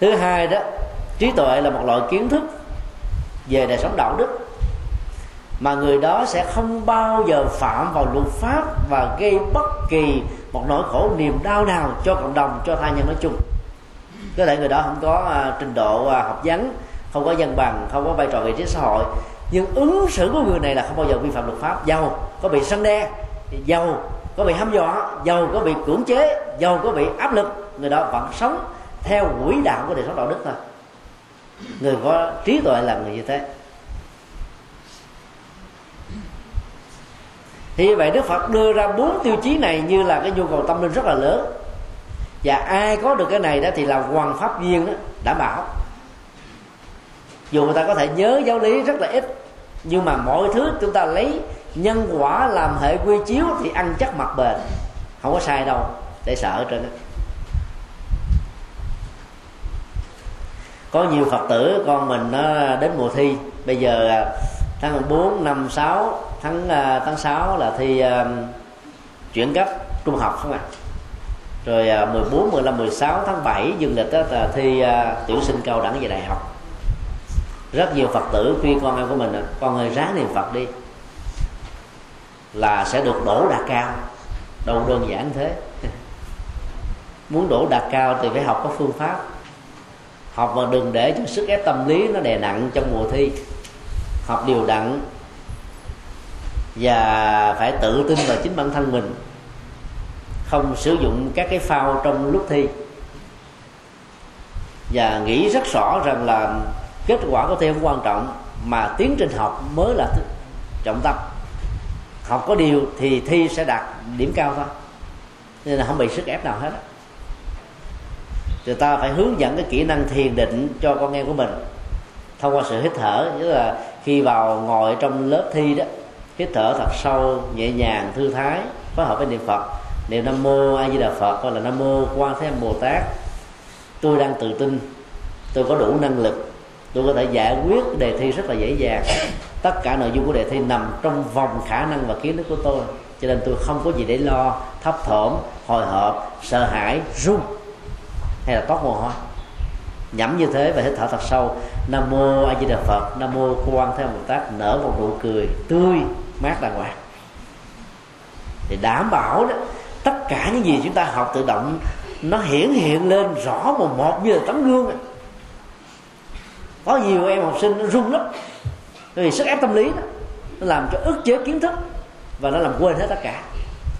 thứ hai đó trí tuệ là một loại kiến thức về đời sống đạo đức mà người đó sẽ không bao giờ phạm vào luật pháp và gây bất kỳ một nỗi khổ niềm đau nào cho cộng đồng cho tha nhân nói chung. Có thể người đó không có uh, trình độ uh, học vấn không có dân bằng không có vai trò vị trí xã hội nhưng ứng xử của người này là không bao giờ vi phạm luật pháp. Giàu có bị săn đe giàu có bị hăm dọa giàu có bị cưỡng chế giàu có bị áp lực người đó vẫn sống theo quỹ đạo của đời sống đạo đức thôi. Người có trí tuệ là người như thế. Thì vậy đức phật đưa ra bốn tiêu chí này như là cái nhu cầu tâm linh rất là lớn. Và ai có được cái này đó thì là hoàng pháp viên đó đảm bảo. Dù người ta có thể nhớ giáo lý rất là ít, nhưng mà mọi thứ chúng ta lấy nhân quả làm hệ quy chiếu thì ăn chắc mặt bền. Không có sai đâu, để sợ trên đó. Có nhiều phật tử con mình nó đến mùa thi. Bây giờ à, tháng 4, năm 6 tháng à, tháng 6 là thi uh, chuyển cấp trung học không ạ? À? rồi uh, 14, 15, 16 tháng 7 dương lịch đó là thi uh, tuyển sinh cao đẳng về đại học. Rất nhiều phật tử khuyên con em của mình con ơi ráng niệm phật đi. Là sẽ được đổ đạt cao. Đâu đơn giản thế. Muốn đổ đạt cao thì phải học có phương pháp học và đừng để cho sức ép tâm lý nó đè nặng trong mùa thi. Học điều đặn và phải tự tin vào chính bản thân mình. Không sử dụng các cái phao trong lúc thi. Và nghĩ rất rõ rằng là kết quả của thi không quan trọng, mà tiến trình học mới là trọng tâm. Học có điều thì thi sẽ đạt điểm cao thôi. Nên là không bị sức ép nào hết người ta phải hướng dẫn cái kỹ năng thiền định cho con em của mình. Thông qua sự hít thở tức là khi vào ngồi trong lớp thi đó, hít thở thật sâu, nhẹ nhàng, thư thái, phối hợp với niệm phật. Niệm nam mô a di đà phật hoặc là nam mô quan thế âm bồ tát. Tôi đang tự tin, tôi có đủ năng lực, tôi có thể giải quyết đề thi rất là dễ dàng. Tất cả nội dung của đề thi nằm trong vòng khả năng và kiến thức của tôi, cho nên tôi không có gì để lo, thấp thỏm, hồi hộp, sợ hãi, run hay là toát mồ hôi nhẩm như thế và hít thở thật sâu. Nam mô a di đà phật. Nam mô quan thế âm bồ tát. Nở một nụ cười tươi mát đàng hoàng. Thì đảm bảo đó, tất cả những gì chúng ta học tự động, nó hiển hiện lên rõ một một như là tấm gương. Có nhiều em học sinh nó run lắm. Vì sức ép tâm lý đó, nó làm cho ức chế kiến thức và nó làm quên hết tất cả.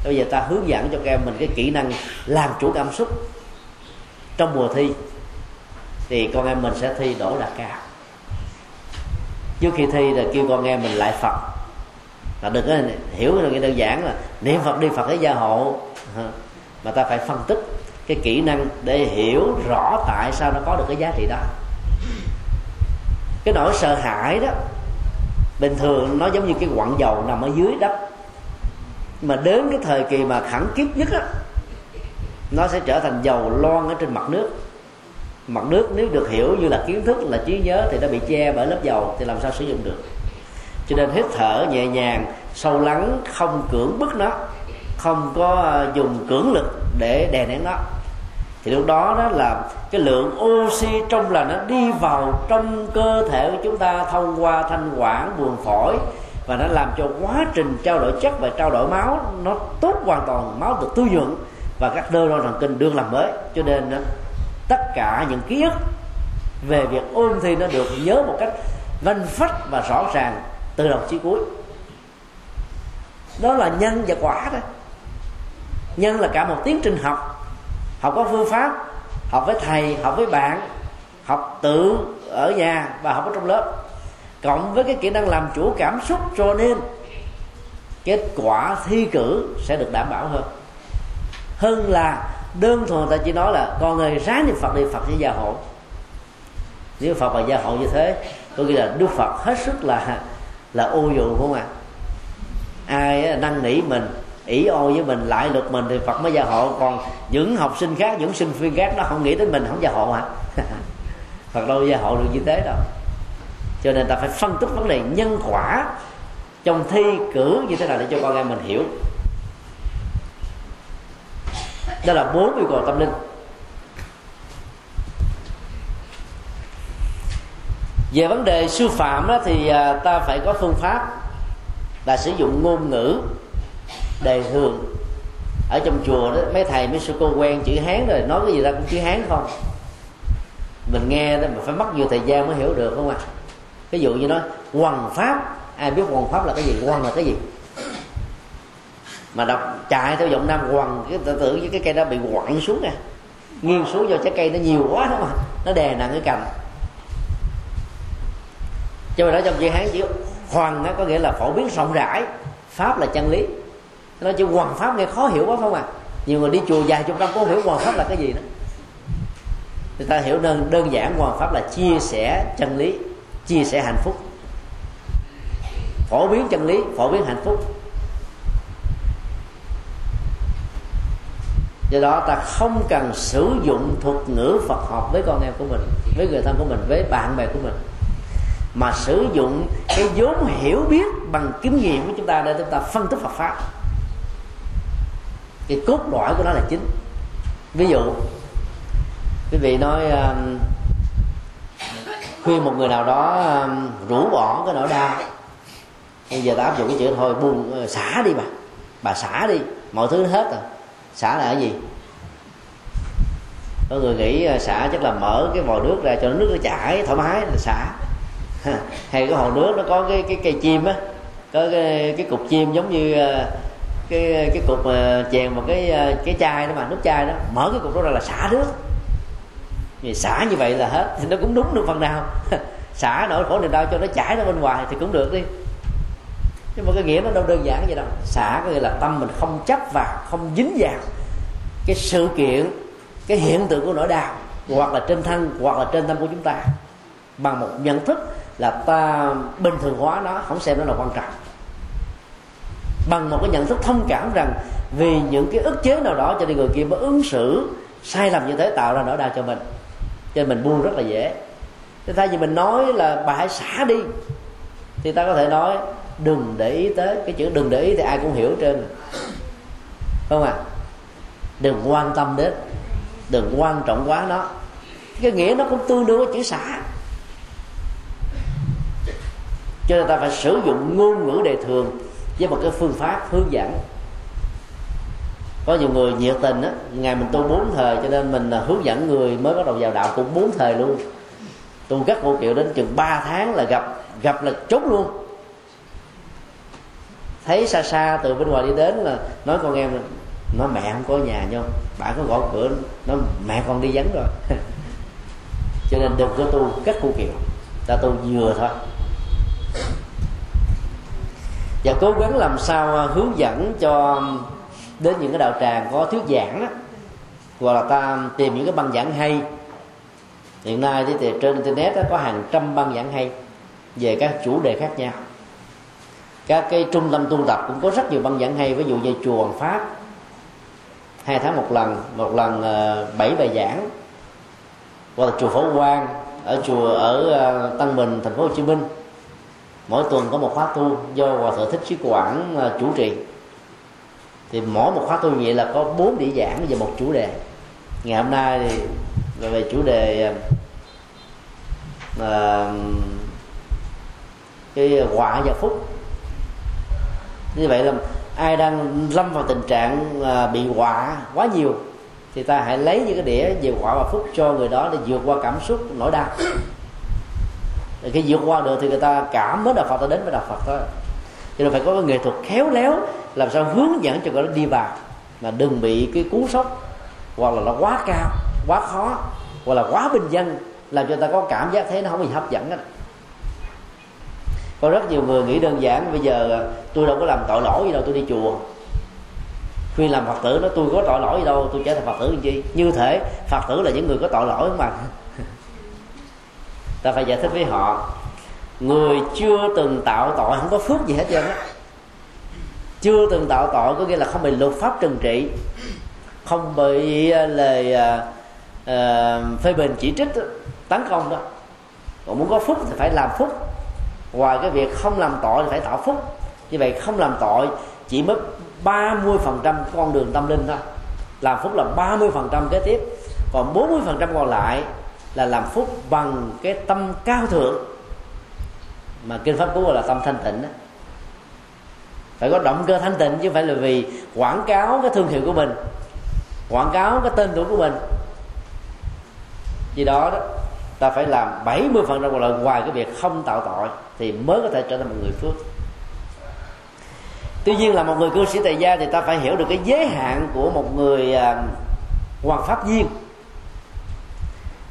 Bây giờ ta hướng dẫn cho các em mình cái kỹ năng làm chủ cảm xúc trong mùa thi, thì con em mình sẽ thi đổ đạt cao trước khi thi là kêu con em mình lại phật. Và đừng có hiểu là đơn giản là niệm phật đi, phật để gia hộ. Mà ta phải phân tích cái kỹ năng để hiểu rõ tại sao nó có được cái giá trị đó. Cái nỗi sợ hãi đó, bình thường nó giống như cái quặng dầu nằm ở dưới đất. Mà đến cái thời kỳ mà khẳng kiếp nhất á nó sẽ trở thành dầu loan ở trên mặt nước. Mặt nước nếu được hiểu như là kiến thức, là trí nhớ thì nó bị che bởi lớp dầu thì làm sao sử dụng được. Cho nên hít thở nhẹ nhàng, sâu lắng, không cưỡng bức nó, không có ờ, dùng cưỡng lực để đè nén nó. Thì lúc đó đó là cái lượng oxy trong là nó đi vào trong cơ thể của chúng ta thông qua thanh quản buồng phổi và nó làm cho quá trình trao đổi chất và trao đổi máu nó tốt hoàn toàn, máu được tươi nhuận và các nơ ron thần kinh đương làm mới. Cho nên ờ, tất cả những ký ức về việc ôn thi nó được nhớ một cách vanh phách và rõ ràng từ đầu chí cuối. Đó là nhân và quả đó. Nhân là cả một tiến trình học. Học có phương pháp, học với thầy, học với bạn, học tự ở nhà và học ở trong lớp. Cộng với cái kỹ năng làm chủ cảm xúc cho nên, kết quả thi cử sẽ được đảm bảo hơn hơn là đơn thuần ta chỉ nói là con ơi, ráng niệm phật đi, phật với gia hộ. Nếu phật và gia hộ như thế tôi nghĩ là đức phật hết sức là là ô dù không ạ? À? ai năn nỉ mình, ỷ ô với mình, lại luật mình thì phật mới gia hộ. Còn những học sinh khác, những sinh viên khác nó không nghĩ đến mình, không gia hộ hả? Phật đâu gia hộ được như thế đâu. Cho nên ta phải phân tích vấn đề nhân quả trong thi cử như thế nào để cho con em mình hiểu đó là bốn yêu cầu tâm linh. Về vấn đề sư phạm đó thì à, ta phải có phương pháp là sử dụng ngôn ngữ đề thường ở trong chùa đó. Mấy thầy, mấy sư cô quen chữ hán rồi, nói cái gì ra cũng chữ hán không? Mình nghe đó mà phải mất nhiều thời gian mới hiểu được, không ạ à? ví dụ như nói hoàng pháp, ai biết hoàng pháp là cái gì? Hoàng là cái gì? Mà đọc chạy theo giọng nam quằn cái tự tưởng với cái cây đó bị quặn xuống nè. Nghiêng xuống do trái cây nó nhiều quá đó mà nó đè nặng cái cành cho nên đó trong chữ hán chữ hoàng nó có nghĩa là phổ biến rộng rãi. Pháp là chân lý. Nó chữ hoàng pháp nghe khó hiểu quá không à nhiều người đi chùa dài chục năm có hiểu hoàng pháp là cái gì đó. Người ta hiểu đơn đơn giản hoàng pháp là chia sẻ chân lý, chia sẻ hạnh phúc. Phổ biến chân lý, phổ biến hạnh phúc. Do đó ta không cần sử dụng thuật ngữ Phật học với con em của mình với người thân của mình với bạn bè của mình. Mà sử dụng cái vốn hiểu biết bằng kinh nghiệm của chúng ta để chúng ta phân tích Phật pháp. Cái cốt lõi của nó là chính. Ví dụ quý vị nói um, khuyên một người nào đó um, rũ bỏ cái nỗi đau bây giờ ta áp dụng cái chữ thôi buông ờ, xả đi bà. Bà xả đi mọi thứ hết rồi xả là cái gì? Có người nghĩ à, xả chắc là mở cái vòi nước ra cho nước nó chảy thoải mái là xả. Hay cái hồ nước nó có cái cái cây chim á có cái, cái cục chim giống như à, cái cái cục mà chèn một cái à, cái chai đó mà nước chai đó mở cái cục đó ra là xả nước. Vì xả như vậy là hết thì nó cũng đúng được phần nào. Xả nỗi khổ niềm đau cho nó chảy ra bên ngoài thì cũng được đi nhưng mà cái nghĩa nó đâu đơn giản vậy đâu. Xả có nghĩa là tâm mình không chấp vào, không dính vào cái sự kiện, cái hiện tượng của nỗi đau, hoặc là trên thân, hoặc là trên tâm của chúng ta, bằng một nhận thức là ta bình thường hóa nó, không xem nó là quan trọng. Bằng một cái nhận thức thông cảm rằng vì những cái ức chế nào đó cho nên người kia mới ứng xử sai lầm như thế tạo ra nỗi đau cho mình. Cho nên mình buông rất là dễ. Thế thay vì mình nói là bà hãy xả đi, thì ta có thể nói đừng để ý tới cái chữ đừng để ý thì ai cũng hiểu trên không à? Đừng quan tâm đến. Đừng quan trọng quá nó. Cái nghĩa nó cũng tương đương với chữ xã. cho nên ta phải sử dụng ngôn ngữ đề thường với một cái phương pháp hướng dẫn. Có nhiều người nhiệt tình á, ngày mình tu bốn thời cho nên mình à, hướng dẫn người mới bắt đầu vào đạo cũng bốn thời luôn. Tu gắt vô kiệu đến chừng 3 tháng là gặp gặp là chốt luôn thấy xa xa từ bên ngoài đi đến là nói con em nó mẹ không có nhà nhau bạn có gõ cửa nó mẹ con đi vắng rồi. Cho nên đừng có tu các khu kiệu ta tu vừa thôi. Và cố gắng làm sao à, hướng dẫn cho đến những cái đạo tràng có thuyết giảng đó hoặc là ta tìm những cái băng giảng hay. Hiện nay thì trên internet đó, có hàng trăm băng giảng hay về các chủ đề khác nhau các cái trung tâm tu tập cũng có rất nhiều băng giảng hay ví dụ như chùa Hoàng Pháp. Hai tháng một lần một lần ờ, bảy bài giảng. Hoặc là chùa Phổ Quang ở chùa ở ờ, Tân Bình thành phố Hồ Chí Minh. Mỗi tuần có một khóa tu do hòa thượng thích trí quảng ờ, chủ trì. Thì mỗi một khóa tu vậy là có bốn địa giảng về một chủ đề. Ngày hôm nay thì về chủ đề uh, cái quả và phúc như vậy là ai đang lâm vào tình trạng à, bị họa quá nhiều thì ta hãy lấy những cái đĩa về quả và phúc cho người đó để vượt qua cảm xúc nỗi đau. Để khi vượt qua được thì người ta cảm mới đạo phật, ta đến với đạo phật thôi. cho nên phải có cái nghệ thuật khéo léo làm sao hướng dẫn cho người đó đi vào. Mà đừng bị cái cú sốc, hoặc là nó quá cao, quá khó, hoặc là quá bình dân, làm cho ta có cảm giác thấy nó không bị hấp dẫn đó có rất nhiều người nghĩ đơn giản bây giờ à, tôi đâu có làm tội lỗi gì đâu tôi đi chùa. Khuyên làm phật tử nó tôi có tội lỗi gì đâu tôi trở thành phật tử làm chi? Như thế phật tử là những người có tội lỗi mà. Ta phải giải thích với họ người chưa từng tạo tội không có phước gì hết trơn á. Chưa từng tạo tội có nghĩa là không bị luật pháp trừng trị không bị à, lời uh, à, phê bình chỉ trích tấn công đó. Còn muốn có phúc thì phải làm phúc ngoài cái việc không làm tội thì phải tạo phúc. Như vậy không làm tội chỉ mất 30% con đường tâm linh thôi. Làm phúc là 30% kế tiếp. Còn 40% còn lại là làm phúc bằng cái tâm cao thượng. Mà kinh pháp cú gọi là tâm thanh tịnh đó. Phải có động cơ thanh tịnh chứ không phải là vì quảng cáo cái thương hiệu của mình, quảng cáo cái tên tuổi của mình. Vì đó đó ta phải làm 70 phần trăm là ngoài cái việc không tạo tội thì mới có thể trở thành một người phước. Tuy nhiên là một người cư sĩ tại gia thì ta phải hiểu được cái giới hạn của một người à, hoàng pháp viên.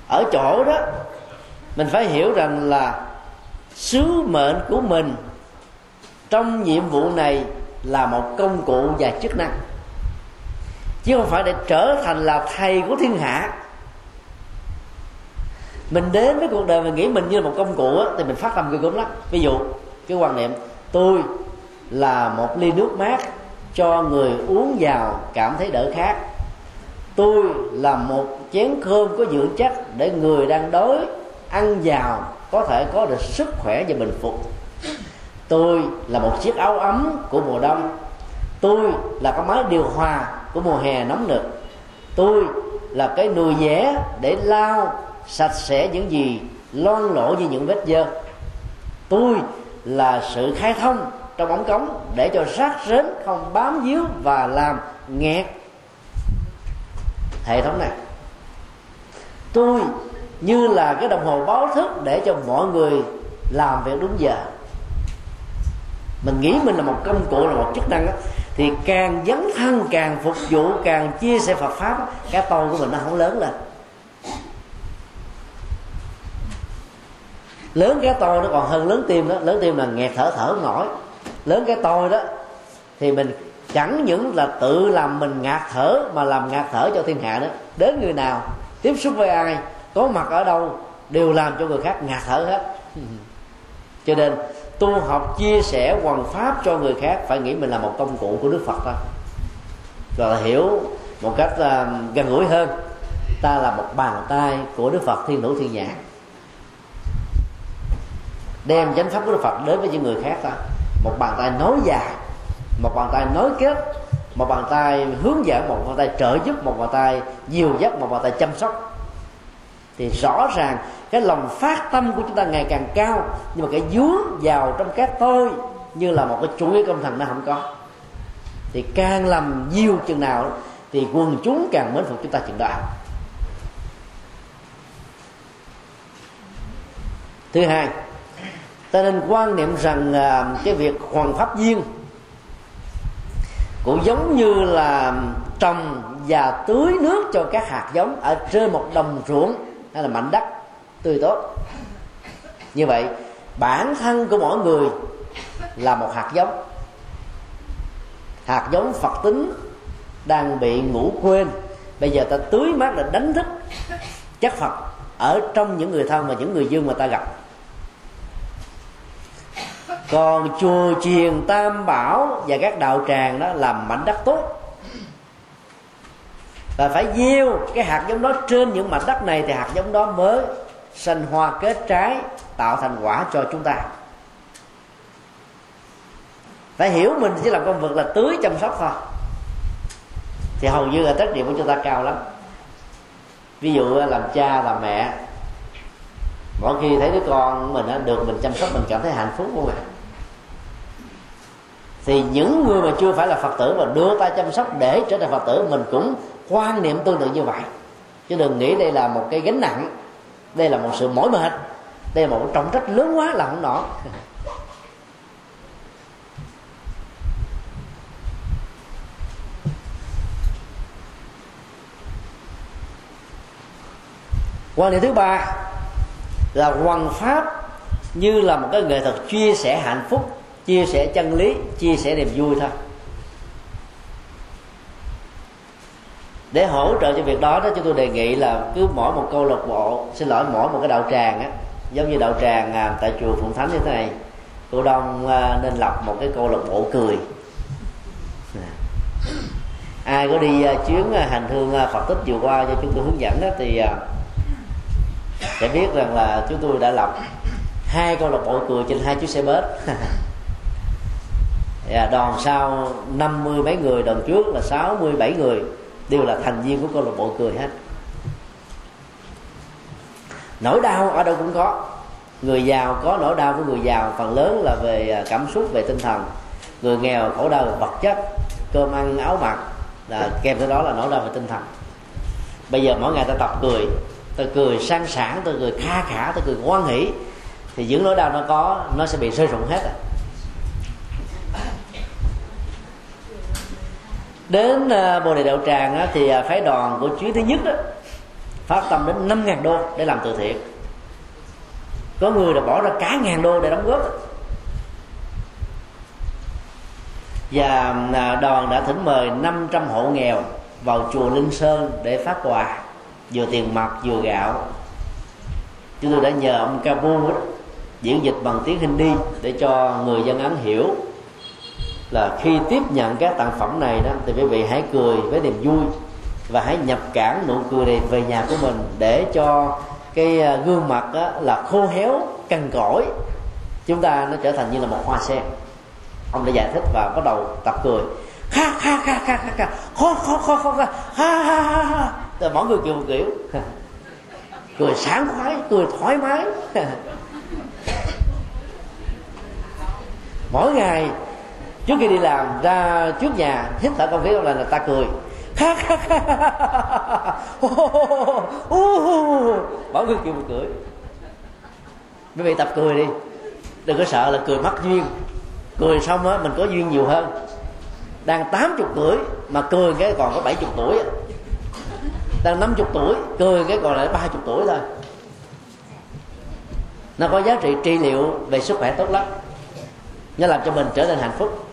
Ở chỗ đó mình phải hiểu rằng là sứ mệnh của mình trong nhiệm vụ này là một công cụ và chức năng. Chứ không phải để trở thành là thầy của thiên hạ mình đến với cuộc đời mình nghĩ mình như là một công cụ á, thì mình phát tâm ghê gớm lắm. Ví dụ cái quan niệm tôi là một ly nước mát cho người uống vào cảm thấy đỡ khát. Tôi là một chén cơm có dưỡng chất để người đang đói ăn vào có thể có được sức khỏe và bình phục. Tôi là một chiếc áo ấm của mùa đông. Tôi là cái máy điều hòa của mùa hè nóng nực. Tôi là cái nồi dẻ để lau sạch sẽ những gì loan lổ như những vết dơ. Tôi là sự khai thông trong ống cống để cho rác rến không bám víu và làm nghẹt. Hệ thống này. Tôi như là cái đồng hồ báo thức để cho mọi người làm việc đúng giờ. Mình nghĩ mình là một công cụ, là một chức năng thì càng dấn thân, càng phục vụ, càng chia sẻ Phật pháp cái tôi của mình nó không lớn lên. Lớn cái tôi nó còn hơn lớn tim đó. Lớn tim là nghẹt thở thở nổi. Lớn cái tôi đó thì mình chẳng những là tự làm mình ngạt thở mà làm ngạt thở cho thiên hạ đó. Đến người nào tiếp xúc với ai có mặt ở đâu đều làm cho người khác ngạt thở hết. Cho nên tu học chia sẻ hoàn pháp cho người khác phải nghĩ mình là một công cụ của đức phật thôi. Và hiểu một cách uh, gần gũi hơn ta là một bàn tay của đức phật thiên thủ thiên nhãn đem chánh pháp của đức phật đến với những người khác ta, một bàn tay nối dài một bàn tay nối kết một bàn tay hướng dẫn một bàn tay trợ giúp một bàn tay dìu dắt một bàn tay chăm sóc. Thì rõ ràng cái lòng phát tâm của chúng ta ngày càng cao nhưng mà cái dướng vào trong các tôi như là một cái chủ nghĩa công thần nó không có. Thì càng làm nhiều chừng nào thì quần chúng càng mến phục chúng ta chừng đó. Thứ hai ta nên quan niệm rằng à, cái việc hoàn pháp duyên cũng giống như là trồng và tưới nước cho các hạt giống ở trên một đồng ruộng hay là mảnh đất, tươi tốt. Như vậy, bản thân của mỗi người là một hạt giống. Hạt giống phật tính đang bị ngủ quên. Bây giờ ta tưới mát để đánh thức chất phật ở trong những người thân và những người dương mà ta gặp còn chùa chiền tam bảo và các đạo tràng đó làm mảnh đất tốt. Và phải gieo cái hạt giống đó trên những mảnh đất này thì hạt giống đó mới sanh hoa kết trái, tạo thành quả cho chúng ta. Phải hiểu mình chỉ làm công việc là tưới chăm sóc thôi. Thì hầu như là trách nhiệm của chúng ta cao lắm. Ví dụ làm cha, làm mẹ mỗi khi thấy đứa con mình được mình chăm sóc, mình cảm thấy hạnh phúc không ạ? Thì những người mà chưa phải là phật tử mà đưa ta chăm sóc để trở thành phật tử, mình cũng quan niệm tương tự như vậy. Chứ đừng nghĩ đây là một cái gánh nặng, đây là một sự mỏi mệt, đây là một trọng trách lớn quá là không nổi. Quan niệm thứ ba là hoàn pháp như là một cái nghệ thuật chia sẻ hạnh phúc chia sẻ chân lý chia sẻ niềm vui thôi. Để hỗ trợ cho việc đó đó chúng tôi đề nghị là cứ mỗi một câu lạc bộ xin lỗi mỗi một cái đạo tràng á giống như đạo tràng à, tại chùa phụng thánh như thế này cô đông à, nên lập một cái câu lạc bộ cười. Ai có đi à, chuyến à, hành hương à, phật tích vừa qua cho chúng tôi hướng dẫn đó thì à, sẽ biết rằng là chúng tôi đã lập hai câu lạc bộ cười trên hai chiếc xe bớt và đoàn sau năm mươi mấy người đoàn trước là sáu mươi bảy người đều là thành viên của câu lạc bộ cười hết. Nỗi đau ở đâu cũng có. Người giàu có nỗi đau của người giàu, phần lớn là về à, cảm xúc, về tinh thần. Người nghèo khổ đau về vật chất, cơm ăn, áo mặc, là kèm theo đó là nỗi đau về tinh thần. Bây giờ mỗi ngày ta tập cười tôi cười sang sảng tôi cười kha khả tôi cười ngoan hỷ. Thì những nỗi đau nó có nó sẽ bị rơi rụng hết à. đến à, bồ đề đạo tràng á, thì à, phái đoàn của chuyến thứ nhất đó phát tâm đến năm ngàn đô để làm từ thiện. Có người đã bỏ ra cả ngàn đô để đóng góp. Và à, đoàn đã thỉnh mời 500 hộ nghèo vào chùa Linh Sơn để phát quà vừa tiền mặt vừa gạo. Chúng tôi đã nhờ ông Kabu diễn dịch bằng tiếng Hindi để cho người dân Ấn hiểu là khi tiếp nhận các tặng phẩm này đó, thì quý vị hãy cười với niềm vui và hãy nhập cản nụ cười này về nhà của mình để cho cái ờ, gương mặt đó là khô héo, cằn cỗi. Chúng ta nó trở thành như là một hoa sen. Ông đã giải thích và bắt đầu tập cười. Ha ha ha ha ha ha khó khó khó khó ha ha ha ha rồi mỗi người cười một kiểu. Cười sáng khoái cười thoải mái. Mỗi ngày trước khi đi làm ra trước nhà hít thở không khí là người ta cười. Mỗi người cười một cười. Quý vị tập cười đi. Đừng có sợ là cười mất duyên. Cười xong á mình có duyên nhiều hơn. Đang tám chục tuổi mà cười cái còn có bảy chục tuổi đang năm chục tuổi cười cái còn lại ba chục tuổi thôi. Nó có giá trị trị liệu về sức khỏe tốt lắm. Nó làm cho mình trở nên hạnh phúc.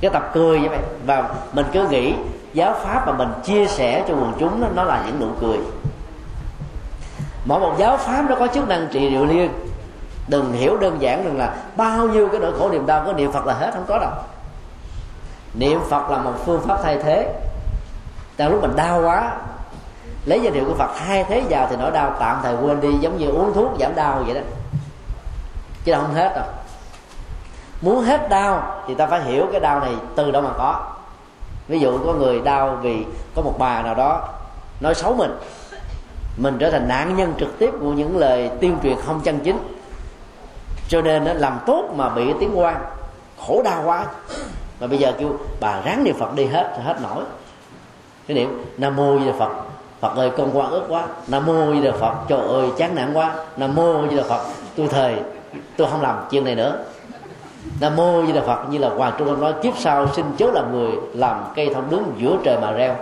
Cái tập cười như vậy và mình cứ nghĩ giáo pháp mà mình chia sẻ cho quần chúng đó, nó là những nụ cười. Mỗi một giáo pháp nó có chức năng trị liệu riêng. Đừng hiểu đơn giản rằng là bao nhiêu cái nỗi khổ niềm đau có niệm phật là hết không có đâu. Niệm phật là một phương pháp thay thế tại lúc mình đau quá, lấy danh hiệu của phật thay thế vào thì nỗi đau tạm thời quên đi, giống như uống thuốc giảm đau vậy đó. Chứ đâu không hết đâu. Muốn hết đau thì ta phải hiểu cái đau này từ đâu mà có. Ví dụ có người đau vì có một bà nào đó nói xấu mình mình trở thành nạn nhân trực tiếp của những lời tuyên truyền không chân chính. Cho nên nó làm tốt mà bị tiếng quan, khổ đau quá. Mà bây giờ kêu, bà ráng niệm phật đi hết hết nổi cái niệm, nam mô di đà phật. Phật ơi, con quá ức quá. Nam mô di đà phật. Trời ơi, chán nản quá. Nam mô di đà phật. Tôi thề, tôi không làm chuyện này nữa. Nam mô di đà phật như là hoàng trung ông nói, kiếp sau xin chớ làm người làm cây thông đứng giữa trời mà reo.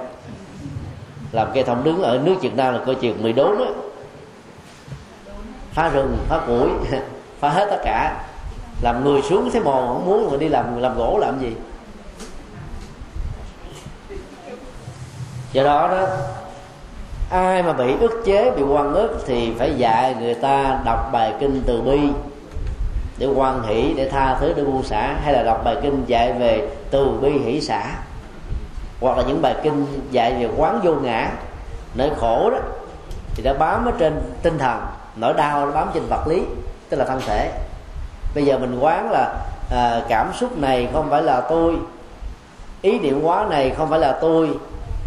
Làm cây thông đứng ở nước việt nam là coi chuyện mười đốn đó phá rừng, phá củi, phá hết tất cả. Làm người xuống thấy mồ, không muốn rồi đi làm làm gỗ làm gì? Do đó đó ai mà bị ức chế bị quan ức thì phải dạy người ta đọc bài kinh từ bi để quan hỷ để tha thứ để buông xả hay là đọc bài kinh dạy về từ bi hỷ xả hoặc là những bài kinh dạy về quán vô ngã nỗi khổ đó thì đã bám ở trên tinh thần nỗi đau nó bám trên vật lý tức là thân thể. Bây giờ mình quán là à, cảm xúc này không phải là tôi ý niệm quá này không phải là tôi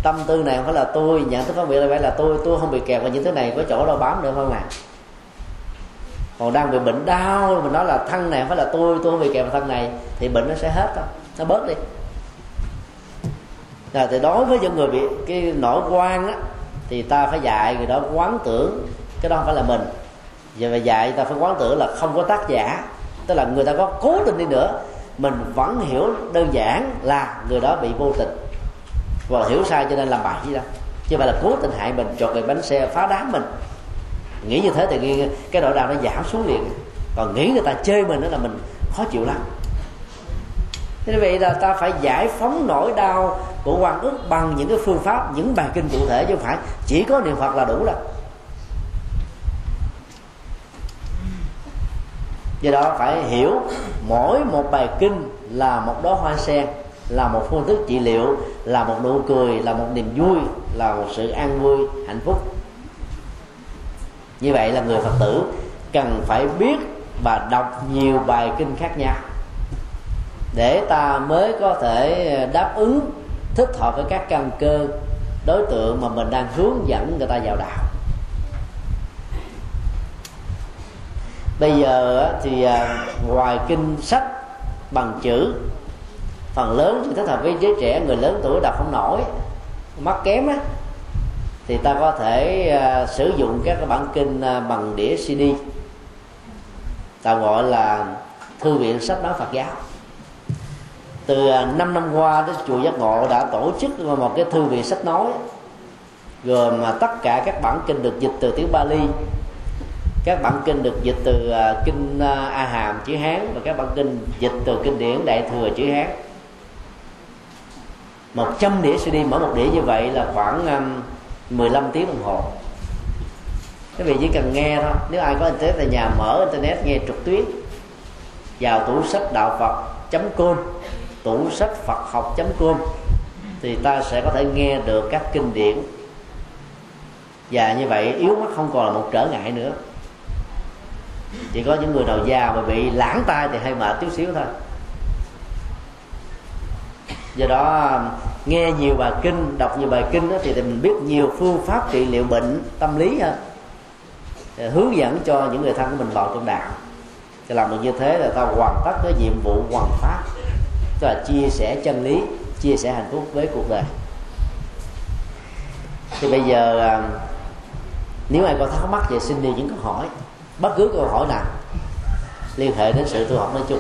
tâm tư này không phải là tôi, nhận thức phân biệt là phải là tôi tôi không bị kẹt vào những thứ này, có chỗ đâu bám nữa không ạ? À? còn đang bị bệnh đau, mình nói là thân này không phải là tôi tôi không bị kẹt vào thân này, thì bệnh nó sẽ hết thôi, nó bớt đi. Là thì đối với những người bị cái nỗi quan á, thì ta phải dạy người đó quán tưởng, cái đó không phải là mình. Và dạy ta phải quán tưởng là không có tác giả, tức là người ta có cố tình đi nữa, mình vẫn hiểu đơn giản là người đó bị vô tình và hiểu sai cho nên làm bậy gì đâu. Chứ phải là cố tình hại mình chọn về bánh xe, phá đám mình. Nghĩ như thế thì cái nỗi đau nó giảm xuống liền. Còn nghĩ người ta chơi mình đó là mình khó chịu lắm. Thế vậy là ta phải giải phóng nỗi đau của quan ức bằng những cái phương pháp, những bài kinh cụ thể chứ không phải chỉ có niệm phật là đủ đâu. Do đó phải hiểu mỗi một bài kinh là một đóa hoa sen là một phương thức trị liệu, là một nụ cười, là một niềm vui, là một sự an vui, hạnh phúc. Như vậy là người phật tử cần phải biết và đọc nhiều bài kinh khác nhau để ta mới có thể đáp ứng, thích hợp với các căn cơ, đối tượng mà mình đang hướng dẫn người ta vào đạo. Bây giờ thì à, ngoài kinh sách bằng chữ phần lớn chỉ thích là với giới trẻ người lớn tuổi đọc không nổi. Mắt kém á thì ta có thể uh, sử dụng các bản kinh uh, bằng đĩa CD ta gọi là thư viện sách nói Phật giáo. Từ à, uh, 5 năm qua đến chùa giác ngộ đã tổ chức một cái thư viện sách nói gồm uh, tất cả các bản kinh được dịch từ tiếng Bali các bản kinh được dịch từ uh, kinh uh, A Hàm chữ Hán và các bản kinh dịch từ kinh điển Đại thừa chữ Hán. 100 đĩa CD mở một đĩa như vậy là khoảng um, 15 tiếng đồng hồ. Các vị chỉ cần nghe thôi. Nếu ai có internet tại nhà mở internet nghe trực tuyến. Vào tủ sách đạo phật com tủ sách phật học com thì ta sẽ có thể nghe được các kinh điển. Và như vậy yếu mắt không còn là một trở ngại nữa. Chỉ có những người nào già mà bị lãng tai thì hay mệt chút xíu thôi do đó nghe nhiều bài kinh đọc nhiều bài kinh đó, thì mình biết nhiều phương pháp trị liệu bệnh tâm lý hơn. Hướng dẫn cho những người thân của mình vào trong đạo. Thì làm được như thế là ta hoàn tất cái nhiệm vụ hoàn pháp. Tức là chia sẻ chân lý chia sẻ hạnh phúc với cuộc đời. Thì bây giờ à, nếu ai có thắc mắc về xin đi những câu hỏi. Bất cứ câu hỏi nào liên hệ đến sự tu học nói chung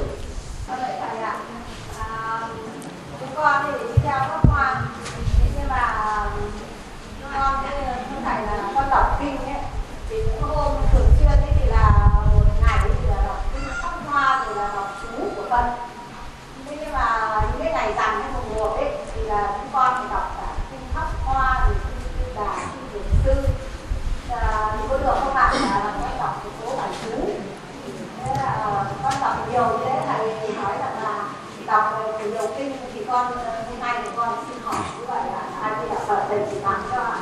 con thì đi theo các khoa nhưng mà con với thầy là con đọc kinh ấy thì những hôm thường xuyên ấy thì là một ngày thì là đọc kinh pháp hoa rồi là phân thế nhưng mà những cái ngày rằm hay mùng một ấy thì là chúng con phải đọc cả kinh pháp hoa rồi kinh kinh đà kinh dược sư. À, thì có được không ạ là con đọc một số bài chú. Thế là à, con đọc nhiều như thế thầy nói rằng là đọc nhiều kinh thì con à, hôm nay thì con xin hỏi như vậy à, là ai đi đọc phật thầy chỉ làm cho ạ?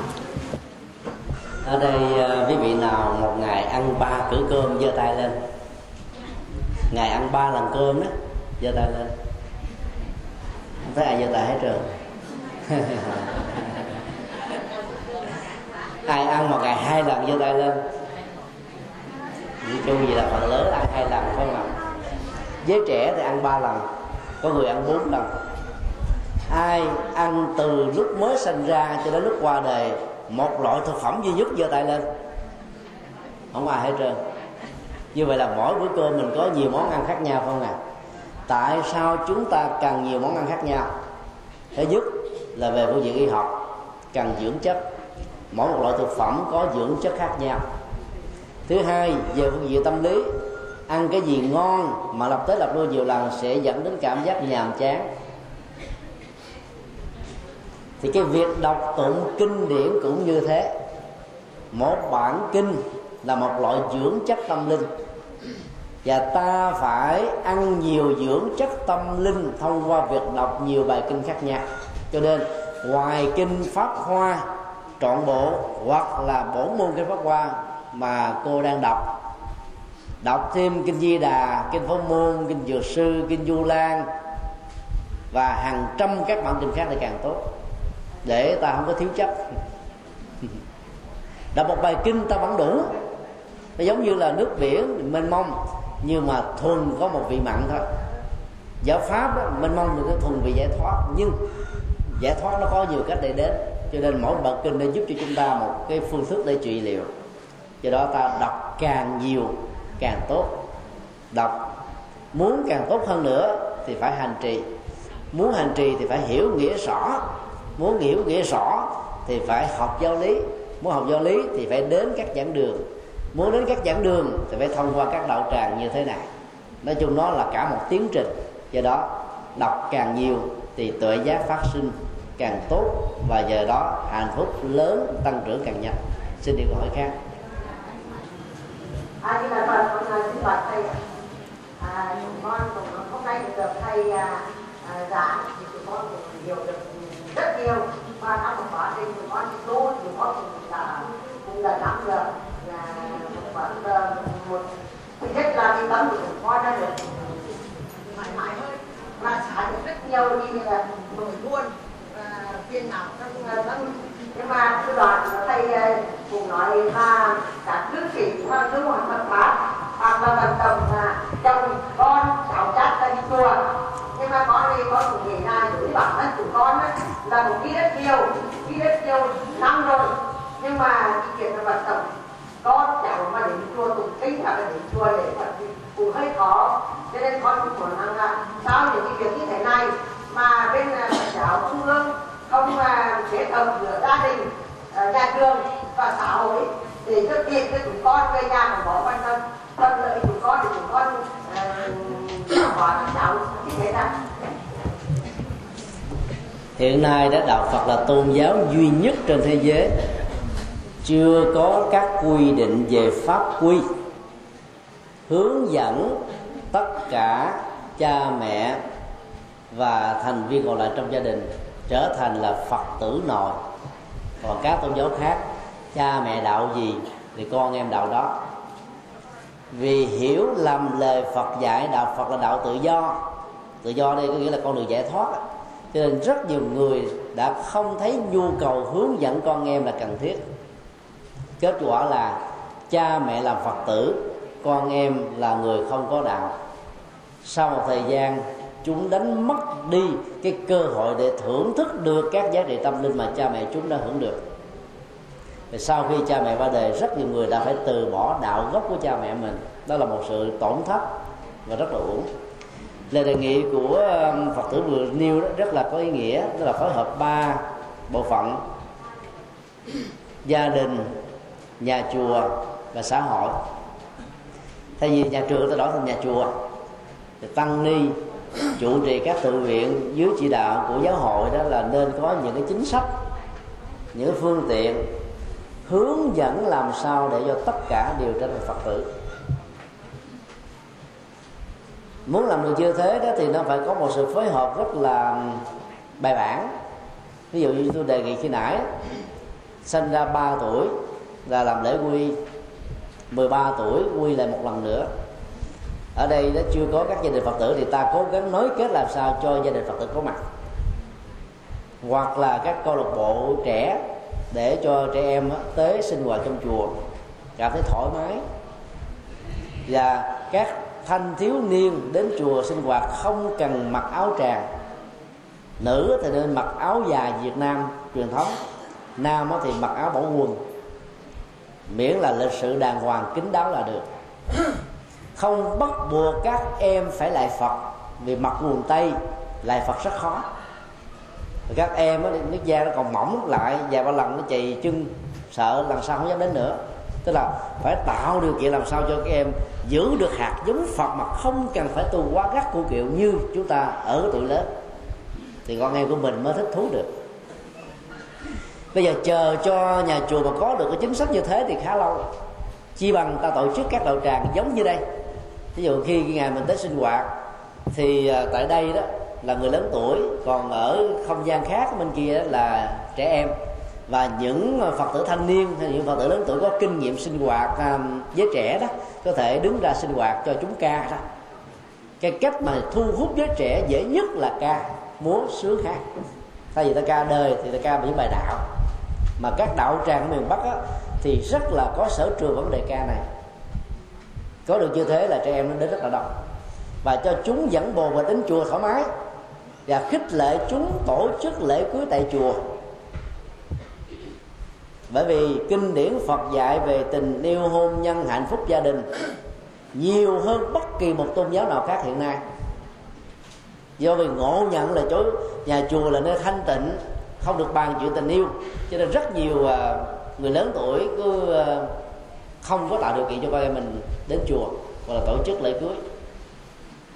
Ở đây quý vị nào một ngày ăn ba cử cơm giơ tay lên ngày ăn ba lần cơm đó giơ tay lên. Không thấy ai giơ tay hết trơn. Ai ăn một ngày hai lần giơ tay lên. Như chung gì là phần lớn ăn hai lần phải không ạ? Giới trẻ thì ăn ba lần, có người ăn bốn lần. Ai ăn từ lúc mới sinh ra cho đến lúc qua đời, một loại thực phẩm duy nhất giơ tay lên. Không ai hết trơn như vậy là mỗi bữa cơm mình có nhiều món ăn khác nhau không à? Tại sao chúng ta cần nhiều món ăn khác nhau? Thứ nhất là về phương diện y học, cần dưỡng chất. Mỗi một loại thực phẩm có dưỡng chất khác nhau. Thứ hai, về phương diện tâm lý. Ăn cái gì ngon mà lặp tới lặp lui nhiều lần sẽ dẫn đến cảm giác nhàm chán. Thì cái việc đọc tụng kinh điển cũng như thế. Một bản kinh là một loại dưỡng chất tâm linh và ta phải ăn nhiều dưỡng chất tâm linh thông qua việc đọc nhiều bài kinh khác nhau. Cho nên, ngoài kinh pháp hoa trọn bộ hoặc là bổn môn kinh pháp hoa mà cô đang đọc đọc thêm kinh di đà, kinh pháp môn, kinh dược sư, kinh du lan và hàng trăm các bản kinh khác thì càng tốt. Để ta không có thiếu chất. Đọc một bài kinh ta vẫn đủ. Nó giống như là nước biển, mênh mông nhưng mà thuần có một vị mặn thôi. Giáo pháp đó, mình mong được có thuần vị giải thoát. Nhưng giải thoát nó có nhiều cách để đến. Cho nên mỗi bậc kinh nên giúp cho chúng ta một cái phương thức để trị liệu. Do đó ta đọc càng nhiều càng tốt. Đọc muốn càng tốt hơn nữa thì phải hành trì. Muốn hành trì thì phải hiểu nghĩa rõ. Muốn hiểu nghĩa rõ thì phải học giáo lý. Muốn học giáo lý thì phải đến các giảng đường muốn đến các giảng đường thì phải thông qua các đạo tràng như thế này. Nói chung nó là cả một tiến trình. Do đó đọc càng nhiều thì tuệ giác phát sinh càng tốt và giờ đó hạnh phúc lớn tăng trưởng càng nhanh. Xin điều hỏi khác. À, nhưng là con xin bạch thầy à, con cũng hôm nay được thầy à, à, giảng thì tụi con cũng hiểu được rất nhiều. Và trong một quá trình tụi con đi tu tụi con cũng đã cũng đã nắm được một thứ nhất là đi bán của hoa ra được thoải mái hơn và xả được rất nhiều đi là buôn và tiền nào trong ờ, tâm nhưng mà cái đoạn thầy ờ, cũng nói là các thứ sĩ hoặc nước hoàng Phật pháp hoặc à, mà vận động là chồng con cháu chát là đi chùa. Nhưng mà con thì con cũng nghĩ là đối bản thân của con ấy, là một đi rất nhiều đi rất nhiều năm rồi. Nhưng mà cái chuyện là vận động con cháu mà đến chùa tụng kinh hoặc là đến chùa để phật thì cũng hơi khó. Cho nên con cũng muốn rằng là sau những cái việc như thế này mà bên Phật giáo trung ương không à, kết hợp giữa gia đình à, nhà trường và xã hội để cho tiền cho chúng con về nhà mà có quan tâm tâm lợi chúng con để chúng con uh, hóa các cháu như thế nào hiện nay đó đạo Phật là tôn giáo duy nhất trên thế giới chưa có các quy định về pháp quy, hướng dẫn tất cả cha mẹ và thành viên còn lại trong gia đình trở thành là phật tử nội. Còn các tôn giáo khác, cha mẹ đạo gì thì con em đạo đó. Vì hiểu lầm lời phật dạy, đạo phật là đạo tự do. Tự do đây có nghĩa là con đường giải thoát. Cho nên rất nhiều người đã không thấy nhu cầu hướng dẫn con em là cần thiết kết quả là cha mẹ làm phật tử, con em là người không có đạo. Sau một thời gian, chúng đánh mất đi cái cơ hội để thưởng thức được các giá trị tâm linh mà cha mẹ chúng đã hưởng được. Thì sau khi cha mẹ qua đời, rất nhiều người đã phải từ bỏ đạo gốc của cha mẹ mình. Đó là một sự tổn thất và rất là uổng. Lời đề nghị của um, phật tử vừa nêu đó rất là có ý nghĩa, đó là phối hợp ba bộ phận. Gia đình nhà chùa và xã hội. Thay vì nhà trường, ta đổi thành nhà chùa. Thì tăng ni chủ trì các tự viện dưới chỉ đạo của giáo hội, đó là nên có những cái chính sách, những phương tiện hướng dẫn làm sao để cho tất cả đều trở thành phật tử. Muốn làm được như thế đó thì nó phải có một sự phối hợp rất là bài bản. Ví dụ như tôi đề nghị khi nãy sinh ra 3 tuổi là làm lễ quy. 13 tuổi, quy lại một lần nữa. Ở đây nó chưa có các gia đình phật tử thì ta cố gắng nối kết làm sao cho gia đình phật tử có mặt. Hoặc là các câu lạc bộ trẻ để cho trẻ em tới sinh hoạt trong chùa, cảm thấy thoải mái. Và các thanh thiếu niên đến chùa sinh hoạt không cần mặc áo tràng. Nữ thì nên mặc áo dài việt nam truyền thống, nam thì mặc áo bỏ quần miễn là lịch sự đàng hoàng kính đáo là được. Không bắt buộc các em phải lại phật. Vì mặc quần tây lại phật rất khó. Các em á nước da nó còn mỏng lại vài ba lần nó chày chân sợ lần sau không dám đến nữa. Tức là phải tạo điều kiện làm sao cho các em giữ được hạt giống phật mà không cần phải tu quá gắt cu kiệu như chúng ta ở tuổi lớn. Thì con em của mình mới thích thú được bây giờ chờ cho nhà chùa mà có được cái chính sách như thế thì khá lâu. Chi bằng ta tổ chức các đạo tràng giống như đây. Ví dụ khi ngày mình tới sinh hoạt, thì à, tại đây đó là người lớn tuổi, còn ở không gian khác bên kia là trẻ em. Và những à, phật tử thanh niên hay những phật tử lớn tuổi có kinh nghiệm sinh hoạt à, với trẻ đó, có thể đứng ra sinh hoạt cho chúng ca đó. Cái cách mà thu hút giới trẻ dễ nhất là ca múa sướng hát. Thay vì ta ca đời thì ta ca những bài đạo mà các đạo tràng ở miền bắc á, thì rất là có sở trường vấn đề ca này. Có được như thế là trẻ em nó đến rất là đông. Và cho chúng dẫn bồ và đến chùa thoải mái và khích lệ chúng tổ chức lễ cưới tại chùa. Bởi vì kinh điển Phật dạy về tình yêu hôn nhân hạnh phúc gia đình nhiều hơn bất kỳ một tôn giáo nào khác hiện nay. Do vì ngộ nhận là chỗ nhà chùa là nơi thanh tịnh không được bàn chuyện tình yêu. Cho nên rất nhiều ờ, người lớn tuổi cứ ờ, không có tạo điều kiện cho con em mình đến chùa hoặc là tổ chức lễ cưới.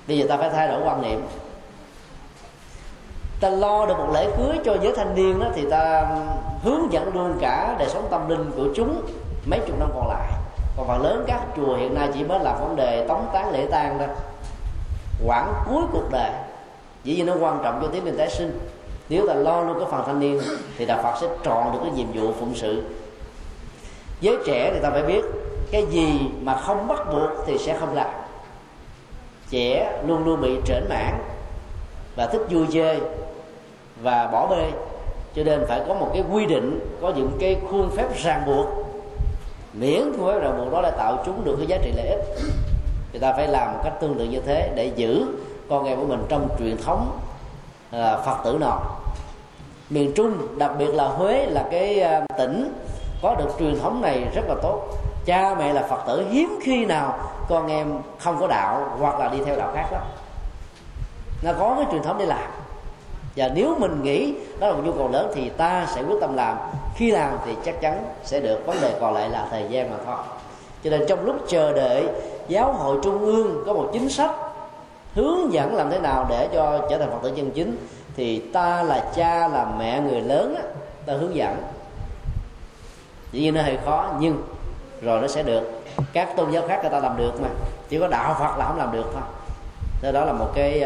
Bây giờ ta phải thay đổi quan niệm. Ta lo được một lễ cưới cho giới thanh niên đó thì ta hướng dẫn luôn cả đời sống tâm linh của chúng mấy chục năm còn lại. Còn phần lớn các chùa hiện nay chỉ mới là vấn đề tống tán lễ tang thôi. Quãng cuối cuộc đời. Dĩ nhiên nó quan trọng cho tiến trình tái sinh nếu ta lo luôn cái phần thanh niên thì đạo phật sẽ tròn được cái nhiệm vụ phụng sự. Giới trẻ thì ta phải biết cái gì mà không bắt buộc thì sẽ không làm. Trẻ luôn luôn bị trển mãn và thích vui chơi và bỏ bê. Cho nên phải có một cái quy định có những cái khuôn phép ràng buộc. Miễn khuôn phép ràng buộc đó là tạo chúng được cái giá trị lợi ích. Thì ta phải làm một cách tương tự như thế để giữ con em của mình trong truyền thống à, phật tử nào miền trung, đặc biệt là huế là cái ờ, tỉnh có được truyền thống này rất là tốt. Cha mẹ là phật tử hiếm khi nào con em không có đạo hoặc là đi theo đạo khác lắm. Nó có cái truyền thống để làm. Và nếu mình nghĩ đó là một nhu cầu lớn thì ta sẽ quyết tâm làm. Khi làm thì chắc chắn sẽ được. Vấn đề còn lại là thời gian mà thôi. Cho nên trong lúc chờ đợi, giáo hội trung ương có một chính sách hướng dẫn làm thế nào để cho trở thành phật tử chân chính thì ta là cha là mẹ người lớn á, ta hướng dẫn dĩ nhiên nó hơi khó nhưng rồi nó sẽ được các tôn giáo khác người ta làm được mà chỉ có đạo phật là không làm được thôi Thế đó là một cái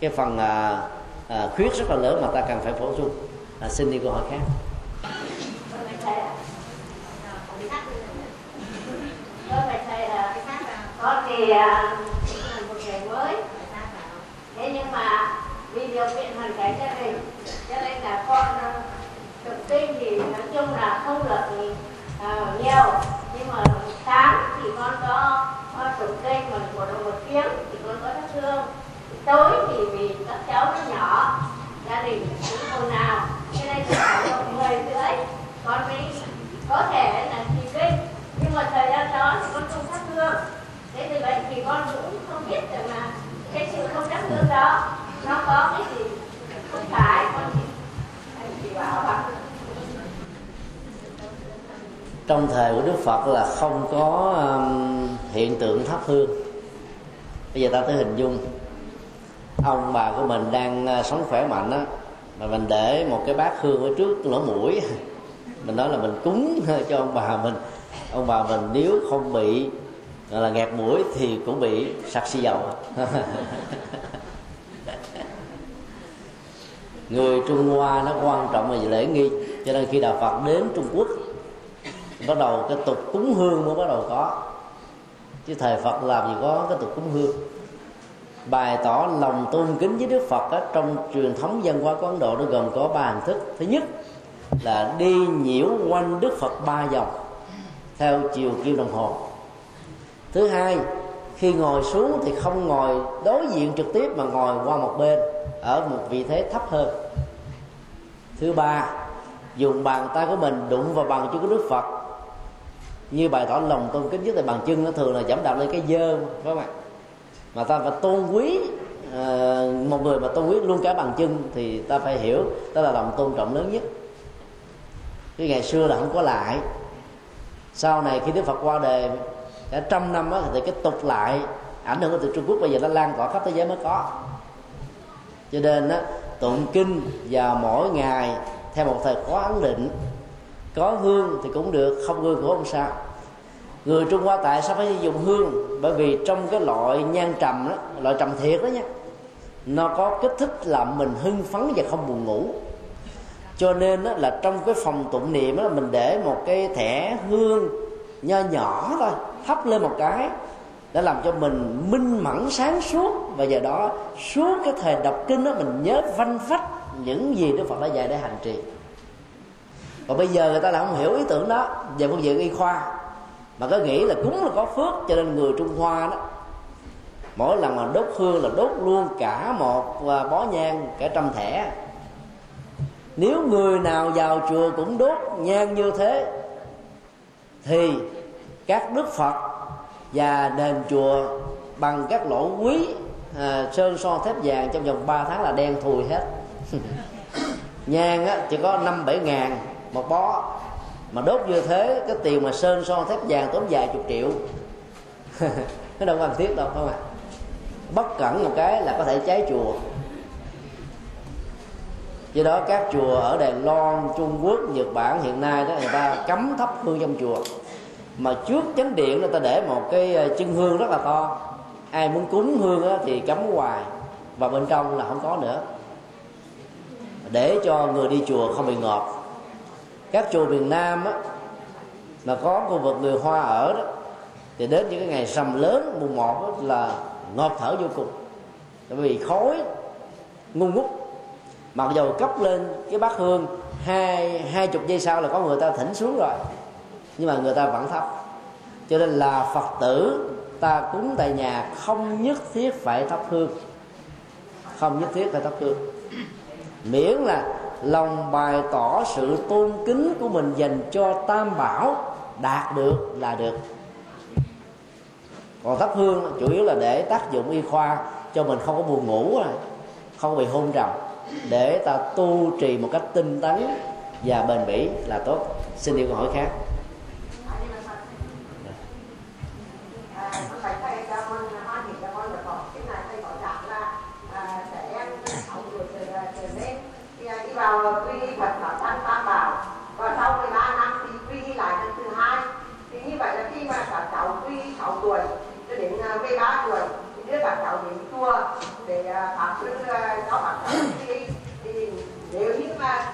cái phần à, à, khuyết rất là lớn mà ta cần phải bổ sung à, xin đi câu hỏi khác thì một ngày mới thế nhưng mà vì điều kiện hoàn cảnh gia đình. Cho nên là con ờ, thực kinh thì nói chung là không được ờ, uh, nhiều nhưng mà sáng thì con có con tụng kinh mà một đồng một tiếng thì con có thắp hương tối thì vì các cháu nó nhỏ gia đình cũng không nào. Cho nên phải độ mười rưỡi con mới có thể là trì kinh nhưng mà thời gian đó thì con không thắp hương thế thì vậy thì con cũng không biết được là cái sự không thắp hương đó nó có cái gì? Không phải con chỉ, chỉ bảo bằng trong thời của đức phật là không có um, hiện tượng thắp hương. Bây giờ ta tới hình dung. Ông bà của mình đang uh, sống khỏe mạnh á mà mình để một cái bát hương ở trước lỗ mũi. Mình nói là mình cúng cho ông bà mình. Ông bà mình nếu không bị gọi là nghẹt mũi thì cũng bị sặc xì dầu. người trung hoa nó quan trọng về lễ nghi. Cho nên khi đạo phật đến trung quốc bắt đầu cái tục cúng hương mới bắt đầu có. Chứ thời phật làm gì có cái tục cúng hương. Bày tỏ lòng tôn kính với đức phật á, trong truyền thống văn hóa của ấn độ nó gồm có ba hình thức. Thứ nhất là đi nhiễu quanh đức phật ba vòng theo chiều kim đồng hồ. Thứ hai khi ngồi xuống thì không ngồi đối diện trực tiếp mà ngồi qua một bên ở một vị thế thấp hơn. Thứ ba dùng bàn tay của mình đụng vào bàn chân của đức phật. Như bày tỏ lòng tôn kính với tại bàn chân nó thường là giảm đạp lên cái dơ phải không ạ? Mà ta phải tôn quý à, một người mà tôn quý luôn cả bàn chân thì ta phải hiểu đó là lòng tôn trọng lớn nhất. Cái ngày xưa là không có lại. Sau này khi đức phật qua đời cả trăm năm đó, thì cái tục lại ảnh hưởng từ trung quốc bây giờ nó lan tỏa khắp thế giới mới có. Cho nên đó, tụng kinh vào mỗi ngày theo một thời khóa ấn định có hương thì cũng được không hương cũng không sao. Người trung hoa tại sao phải dùng hương? Bởi vì trong cái loại nhan trầm đó loại trầm thiệt đó nha nó có kích thích làm mình hưng phấn và không buồn ngủ. Cho nên đó, là trong cái phòng tụng niệm đó, mình để một cái thẻ hương nho nhỏ thôi thắp lên một cái để làm cho mình minh mẫn sáng suốt. Và giờ đó, suốt cái thời đọc kinh đó, mình nhớ vanh phách những gì đức phật đã dạy để hành trì. Còn bây giờ người ta lại không hiểu ý tưởng đó. Về phương diện y khoa, mà có nghĩ là cúng là có phước, cho nên người trung hoa đó, mỗi lần mà đốt hương là đốt luôn cả một và bó nhang, cả trăm thẻ. Nếu người nào vào chùa cũng đốt nhang như thế, thì các đức phật và đền chùa bằng các lỗ quý à, sơn son thép vàng trong vòng 3 tháng là đen thùi hết. Nhang á, chỉ có năm bảy ngàn một bó. Mà đốt như thế cái tiền mà sơn son thép vàng tốn vài chục triệu. Nó đâu cần thiết đâu không à bất cẩn một cái là có thể cháy chùa. Do đó các chùa ở đài loan trung quốc nhật bản hiện nay đó người ta cấm thắp hương trong chùa mà trước chánh điện người ta để một cái ờ, chân hương rất là to. Ai muốn cúng hương thì cắm hoài và bên trong là không có nữa. Để cho người đi chùa không bị ngọt các chùa miền nam á, mà có khu vực người hoa ở đó thì đến những cái ngày sầm lớn mùng một là ngọt thở vô cùng. Tại vì khói ngu ngút. Mặc dầu cấp lên cái bát hương hai hai chục giây sau là có người ta thỉnh xuống rồi nhưng mà người ta vẫn thấp cho nên là phật tử ta cúng tại nhà không nhất thiết phải thắp hương. Không nhất thiết phải thắp hương. Miễn là lòng bày tỏ sự tôn kính của mình dành cho tam bảo đạt được là được. Còn thắp hương chủ yếu là để tác dụng y khoa, cho mình không có buồn ngủ không bị hôn trầm. Để ta tu trì một cách tinh tấn và bền bỉ là tốt. Xin yêu câu hỏi khác vào quy Phật pháp tăng tam bảo và sau 13 năm thì quy lại lần thứ hai thì như vậy là khi mà các cháu quy 6 tuổi cho đến 13 à, tuổi thì đưa các cháu đến chùa để à, pháp sư à, cho các cháu quy thì nếu như mà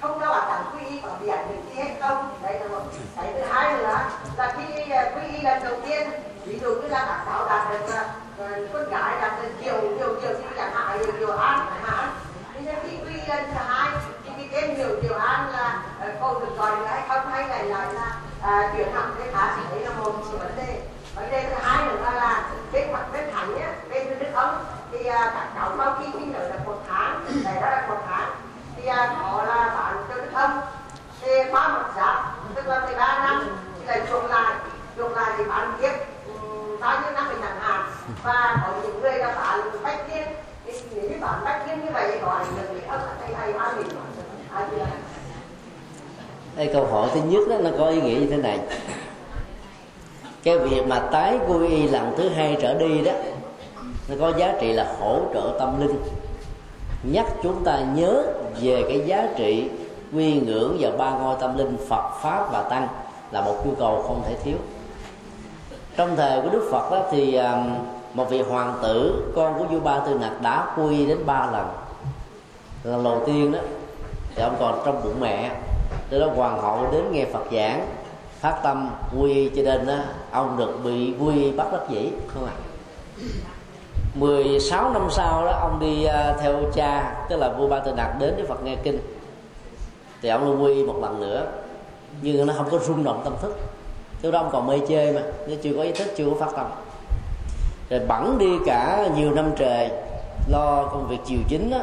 không cho các cháu quy có bị ảnh hưởng gì hết không đấy là một cái thứ hai nữa là khi quy lần đầu tiên, ví dụ như là các cháu đạt được ờ, ờ, con gái đạt được nhiều nhiều nhiều như chẳng hạn, nhiều nhiều an chẳng hạn. Nhưng khi quy lần thứ hai, thì cái tên nhiều nhiều an là ờ, cô được gọi là hay không, hay là lại là chuyển hẳn cái khá sĩ đấy là một vấn đề. Vấn đề thứ hai nữa là bên mặt bên thánh nhé, bên đức ông thì à, các cháu sau khi sinh nở được một tháng để đó là một tháng, thì có họ là bán cho đức ông thì qua một giáp tức là 13 năm thì lại chuộc lại chuộc bán tiếp bao nhiêu năm thì chẳng hạn. Và có những người là bán bách thiên nếu như bán bách thiên như vậy à, thì có ảnh hưởng đến ông hay hay ai mình đây câu hỏi thứ nhất đó, nó có ý nghĩa như thế này. Cái việc mà tái quy y lần thứ hai trở đi đó nó có giá trị là hỗ trợ tâm linh. Nhắc chúng ta nhớ về cái giá trị quy ngưỡng và ba ngôi tâm linh Phật pháp và tăng là một nhu cầu không thể thiếu trong thời của Đức Phật đó thì một vị hoàng tử con của vua Ba Tư Nặc đã quy đến ba lần. Lần đầu tiên đó thì ông còn trong bụng mẹ từ đó hoàng hậu đến nghe phật giảng phát tâm quy cho nên đó, ông được bị quy bắt đắc dĩ không ạ. À? 16 năm sau đó ông đi ờ, theo cha tức là vua ba tư nặc đến với phật nghe kinh. Thì ông quy một lần nữa nhưng nó không có rung động tâm thức lúc đó ông còn mê chơi mà nó chưa có ý thức chưa có phát tâm. Rồi bẵng đi cả nhiều năm trời lo công việc chiều chính á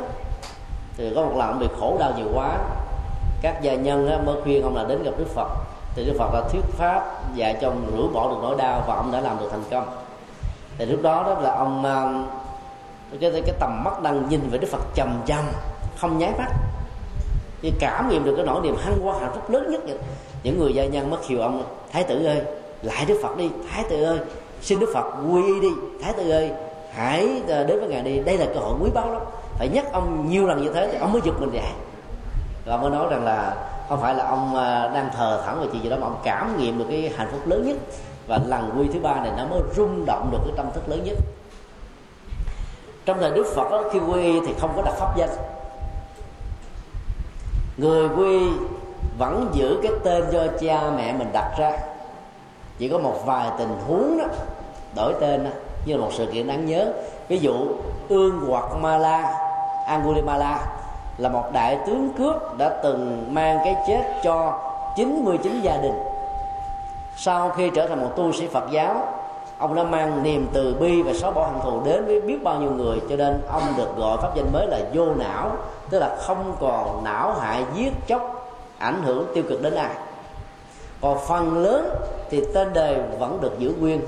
thì có một lần ông bị khổ đau nhiều quá. Các gia nhân á, mới khuyên ông là đến gặp đức phật. Thì đức phật đã thuyết pháp dạy cho ông rửa bỏ được nỗi đau và ông đã làm được thành công. Thì lúc đó đó là ông à, cái cái tầm mắt đang nhìn về đức phật chầm chầm không nháy mắt. Thì cảm nghiệm được cái nỗi niềm hăng hoa hạnh phúc lớn nhất vậy. những người gia nhân mất khiều ông thái tử ơi lại đức phật đi. Thái tử ơi xin đức phật quy y đi. Thái tử ơi hãy ờ, đến với ngài đi. Đây là cơ hội quý báu lắm. Phải nhắc ông nhiều lần như thế thì ông mới giật mình dậy. Và mới nói rằng là không phải là ông ờ, đang thờ thẳng về chuyện gì đó mà ông cảm nghiệm được cái hạnh phúc lớn nhất. Và lần quy thứ ba này nó mới rung động được cái tâm thức lớn nhất. Trong thời đức phật đó, khi quy thì không có đặt pháp danh. Người quy vẫn giữ cái tên do cha mẹ mình đặt ra. Chỉ có một vài tình huống đó đổi tên đó, như là một sự kiện đáng nhớ. Ví dụ ương hoặc ma la angulimala là một đại tướng cướp đã từng mang cái chết cho 99 gia đình. Sau khi trở thành một tu sĩ Phật giáo ông đã mang niềm từ bi và xóa bỏ hận thù đến với biết bao nhiêu người cho nên ông được gọi pháp danh mới là vô não tức là không còn não hại giết chóc ảnh hưởng tiêu cực đến ai. Còn phần lớn thì tên đề vẫn được giữ nguyên.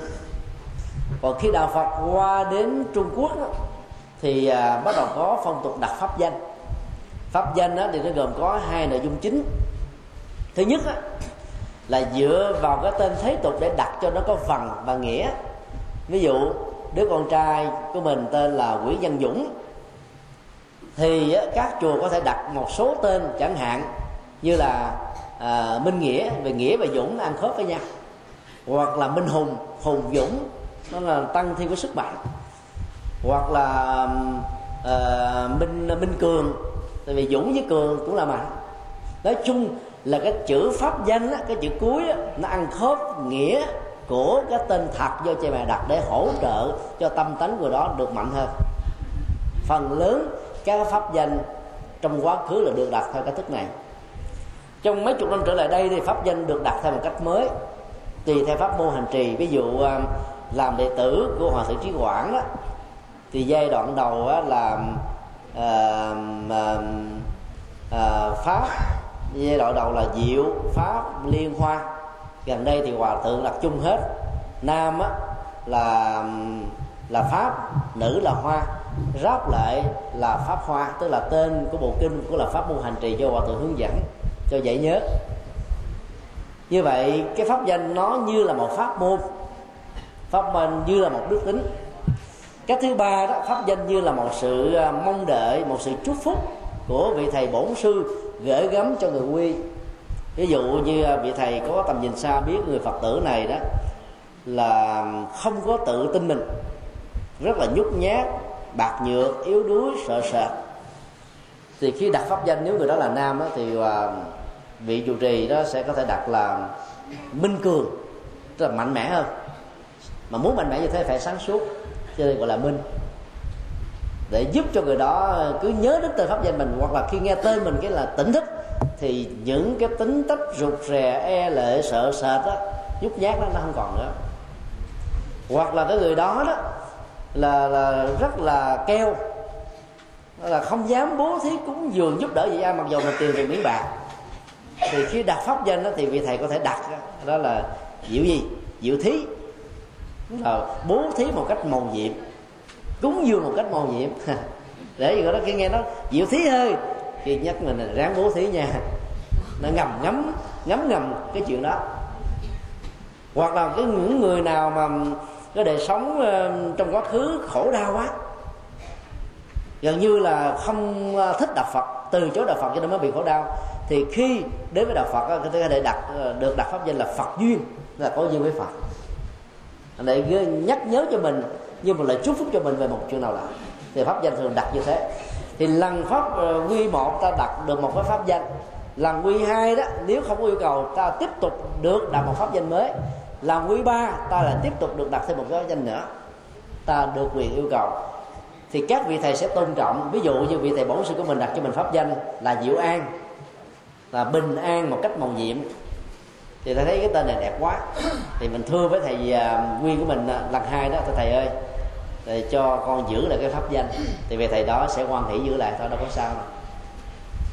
Còn khi đạo Phật qua đến Trung Quốc đó, thì à, bắt đầu có phong tục đặt pháp danh. Pháp danh đó thì nó gồm có hai nội dung chính. Thứ nhất là dựa vào cái tên thế tục để đặt cho nó có phần và nghĩa. Ví dụ đứa con trai của mình tên là Nguyễn Văn Dũng thì các chùa có thể đặt một số tên chẳng hạn như là à, Minh Nghĩa về Nghĩa và Dũng ăn khớp với nhau. Hoặc là Minh Hùng Hùng Dũng nó là tăng thêm cái sức mạnh. Hoặc là à, Minh Minh Cường tại vì dũng với cường cũng là mạnh. Nói chung là cái chữ pháp danh á, cái chữ cuối á, nó ăn khớp nghĩa của cái tên thật do cha mẹ đặt để hỗ trợ cho tâm tánh của đó được mạnh hơn. Phần lớn các pháp danh trong quá khứ là được đặt theo cách thức này trong mấy chục năm trở lại đây thì pháp danh được đặt theo một cách mới. Tùy theo pháp môn hành trì ví dụ à, làm đệ tử của hòa thượng trí quảng đó thì giai đoạn đầu á, là à, à, à, pháp giai đoạn đầu là diệu pháp liên hoa. Gần đây thì hòa thượng đặt chung hết. Nam á, là là pháp nữ là hoa ráp lại là pháp hoa tức là tên của bộ kinh cũng là pháp môn hành trì do hòa thượng hướng dẫn cho dễ nhớ. Như vậy, cái pháp danh nó như là một pháp môn pháp môn như là một đức tính. Cái thứ ba đó, pháp danh như là một sự à, mong đợi, một sự chúc phúc của vị thầy bổn sư gửi gắm cho người quy. Ví dụ như à, vị thầy có tầm nhìn xa biết người phật tử này đó, là không có tự tin mình, rất là nhút nhát, bạc nhược, yếu đuối, sợ sệt thì khi đặt pháp danh nếu người đó là nam đó, thì à, vị trụ trì đó sẽ có thể đặt là minh cường tức là mạnh mẽ hơn. Mà muốn mạnh mẽ như thế phải sáng suốt cho nên gọi là minh. Để giúp cho người đó cứ nhớ đến tên pháp danh mình hoặc là khi nghe tên mình cái là tỉnh thức thì những cái tính cách rụt rè e lệ sợ sệt đó nhút nhát đó nó không còn nữa. Hoặc là cái người đó đó là là rất là keo là không dám bố thí cúng dường giúp đỡ gì ai mặc dù là tiền từ miếng bạc. Thì khi đặt pháp danh đó thì vị thầy có thể đặt đó là diệu gì? Diệu thí. Là bố thí một cách màu nhiệm. Cúng dường một cách màu nhiệm. Để gì đó, khi nghe nó, diệu thí hơi thì nhắc mình là ráng bố thí nha. Nó ngầm ngấm ngấm ngầm cái chuyện đó. Hoặc là cái những người nào mà cái đời sống ờ, trong quá khứ khổ đau quá gần như là không ờ, thích đạo Phật, từ chối đạo Phật cho nên mới bị khổ đau. Thì khi đến với đạo Phật ờ, có thể đặt ờ, được đặt pháp danh là Phật duyên, là có duyên với Phật. Để nhắc nhớ cho mình như một lời chúc phúc cho mình về một chuyện nào đó thì pháp danh thường đặt như thế. Thì lần pháp quy một ta đặt được một cái pháp danh. Lần quy hai đó, nếu không có yêu cầu, ta tiếp tục được đặt một pháp danh mới. Lần quy ba, ta lại tiếp tục được đặt thêm một cái danh nữa. Ta được quyền yêu cầu thì các vị thầy sẽ tôn trọng. Ví dụ như vị thầy bổn sư của mình đặt cho mình pháp danh là diệu an, là bình an một cách màu nhiệm. Thì thầy thấy cái tên này đẹp quá. Thì mình thưa với thầy à, nguyên của mình à, lần hai đó thầy ơi, để cho con giữ lại cái pháp danh. Thì về thầy đó sẽ quan hỷ giữ lại, thôi đâu có sao đâu.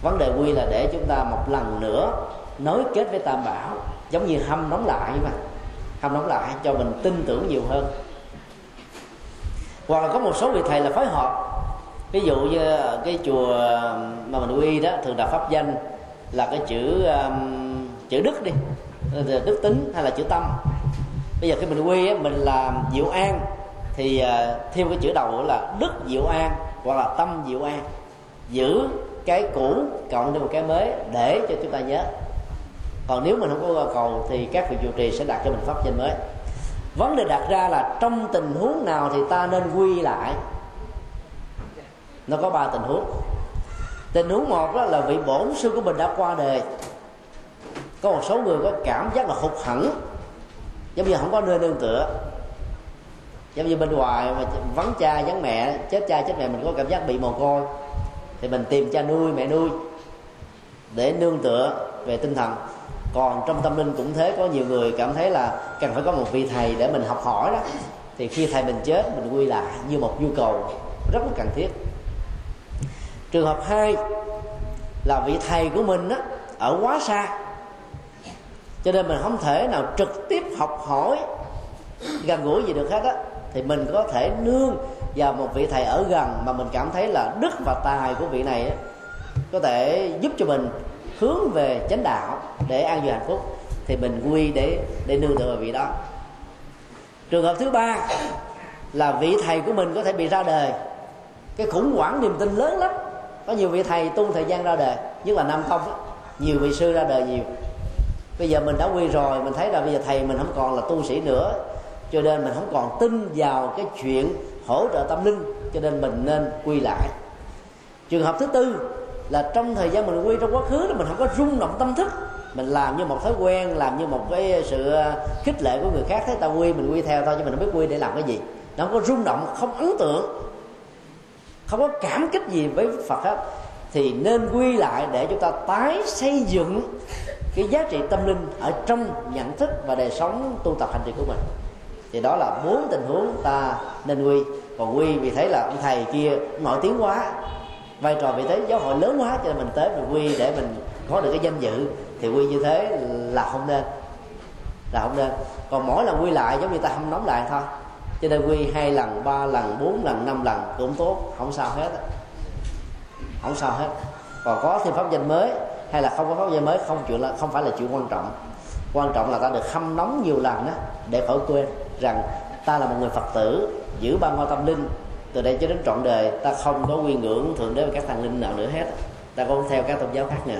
Vấn đề quy là để chúng ta một lần nữa nối kết với tam bảo, giống như hâm nóng lại mà. Hâm nóng lại cho mình tin tưởng nhiều hơn hoặc là có một số vị thầy là phối hợp ví dụ như cái chùa mà mình quy đó thường đặt pháp danh là cái chữ um, chữ đức đi. Ờ, đức tính hay là chữ tâm. Bây giờ khi mình quy á, mình làm diệu an thì uh, thêm cái chữ đầu là đức diệu an hoặc là tâm diệu an. Giữ cái cũ cộng thêm một cái mới để cho chúng ta nhớ. Còn nếu mình không có yêu cầu thì các vị trụ trì sẽ đặt cho mình pháp danh mới vấn đề đặt ra là trong tình huống nào thì ta nên quy lại? Nó có ba tình huống. Tình huống một đó là vị bổn sư của mình đã qua đời. Có một số người có cảm giác là hụt hẫng, giống như không có nơi nương tựa. Giống như bên ngoài mà vắng cha vắng mẹ, chết cha chết mẹ mình có cảm giác bị mồ côi. Thì mình tìm cha nuôi, mẹ nuôi để nương tựa về tinh thần còn trong tâm linh cũng thế có nhiều người cảm thấy là cần phải có một vị thầy để mình học hỏi đó. Thì khi thầy mình chết mình quy lại như một nhu cầu rất là cần thiết. Trường hợp hai là vị thầy của mình đó, ở quá xa. Cho nên mình không thể nào trực tiếp học hỏi gần gũi gì được hết á. Thì mình có thể nương vào một vị thầy ở gần mà mình cảm thấy là đức và tài của vị này á, có thể giúp cho mình hướng về chánh đạo để an vui hạnh phúc, thì mình quy để để nương tựa vào vị đó. Trường hợp thứ ba là vị thầy của mình có thể bị ra đời. Cái khủng hoảng niềm tin lớn lắm. Có nhiều vị thầy tu thời gian ra đời, nhất là nam không đó. nhiều vị sư ra đời nhiều. Bây giờ mình đã quy rồi, mình thấy là bây giờ thầy mình không còn là tu sĩ nữa, cho nên mình không còn tin vào cái chuyện hỗ trợ tâm linh, cho nên mình nên quy lại. Trường hợp thứ tư là trong thời gian mình quy trong quá khứ là mình không có rung động tâm thức. Mình làm như một thói quen, làm như một cái sự ờ, khích lệ của người khác thấy ta quy, mình quy theo thôi, chứ mình không biết quy để làm cái gì. Nó không có rung động, không ấn tượng, không có cảm kích gì với phật hết. Thì nên quy lại để chúng ta tái xây dựng cái giá trị tâm linh ở trong nhận thức và đời sống tu tập hành trì của mình. Thì đó là bốn tình huống ta nên quy. Còn quy vì thấy là ông thầy kia nổi tiếng quá vai trò vị thế giáo hội lớn quá cho nên mình tới mình quy để mình có được cái danh dự. Thì quy như thế là không nên. Là không nên. Còn mỗi lần quy lại giống như ta hâm nóng lại thôi. Cho nên quy hai lần, ba lần, bốn lần, năm lần cũng tốt. Không sao hết không sao hết. Còn có thêm pháp danh mới, hay là không có pháp danh mới, không chuyện là, không phải là chuyện quan trọng. Quan trọng là ta được hâm nóng nhiều lần đó để khỏi quên rằng ta là một người phật tử, giữ ba ngôi tâm linh từ đây cho đến trọn đời, ta không có quy ngưỡng thượng đế và các thần linh nào nữa hết. Ta không theo các tôn giáo khác nữa.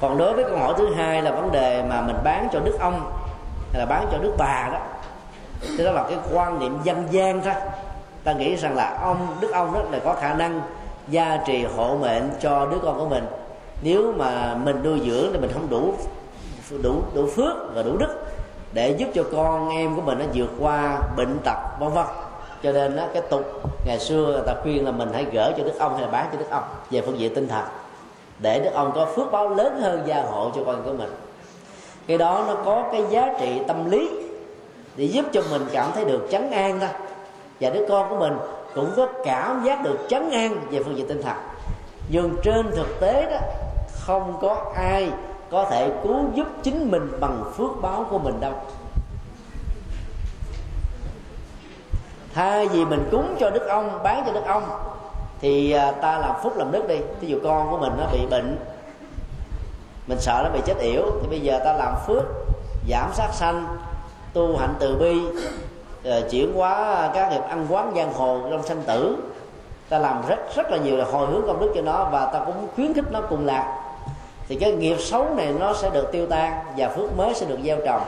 Còn đối với câu hỏi thứ hai là vấn đề mà mình bán cho đức ông, hay là bán cho đức bà đó, thì đó là cái quan niệm dân gian thôi. Ta nghĩ rằng là ông, đức ông đó là có khả năng gia trì hộ mệnh cho đứa con của mình. Nếu mà mình nuôi dưỡng thì mình không đủ đủ đủ phước và đủ đức để giúp cho con em của mình nó vượt qua bệnh tật, vân vân cho nên đó, cái tục ngày xưa người ta khuyên là mình hãy gỡ cho đức ông hay là bán cho đức ông về phương diện tinh thần. Để đức ông có phước báo lớn hơn gia hộ cho con của mình. Cái đó nó có cái giá trị tâm lý để giúp cho mình cảm thấy được chấn an đó và đứa con của mình cũng có cảm giác được chấn an về phương diện tinh thần. Nhưng trên thực tế đó không có ai có thể cứu giúp chính mình bằng phước báo của mình đâu. Thay vì mình cúng cho đức ông, bán cho đức ông, thì à, ta làm phúc làm đức đi. Ví dụ con của mình nó bị bệnh, mình sợ nó bị chết yểu, thì bây giờ ta làm phước, giảm sát sanh, tu hạnh từ bi à, chuyển hóa các nghiệp ăn quán giang hồ trong sanh tử. Ta làm rất rất là nhiều là hồi hướng công đức cho nó và ta cũng khuyến khích nó cùng lạc. Thì cái nghiệp xấu này nó sẽ được tiêu tan và phước mới sẽ được gieo trồng.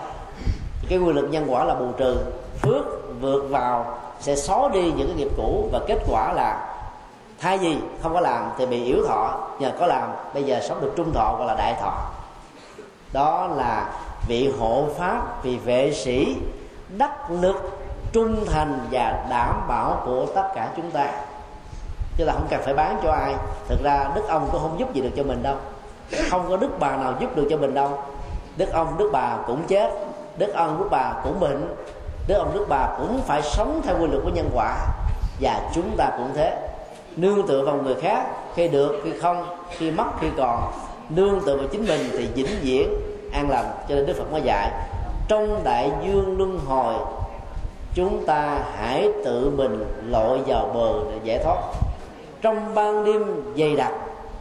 Cái quy luật nhân quả là bù trừ, phước vượt vào sẽ xóa đi những cái nghiệp cũ và kết quả là thay vì không có làm thì bị yếu thọ, nhờ có làm, bây giờ sống được trung thọ gọi là đại thọ. Đó là vị hộ pháp, vị vệ sĩ, đắc lực, trung thành và đảm bảo của tất cả chúng ta. Chứ là không cần phải bán cho ai. Thực ra đức ông cũng không giúp gì được cho mình đâu. Không có đức bà nào giúp được cho mình đâu. Đức ông, đức bà cũng chết. Đức ông, đức bà cũng bệnh đức ông đức bà cũng phải sống theo quy luật của nhân quả, và chúng ta cũng thế. Nương tựa vào người khác, khi được, khi không, khi mất, khi còn. Nương tựa vào chính mình thì vĩnh viễn an lành, cho nên đức phật mới dạy, trong đại dương luân hồi, chúng ta hãy tự mình lội vào bờ để giải thoát. Trong ban đêm dày đặc,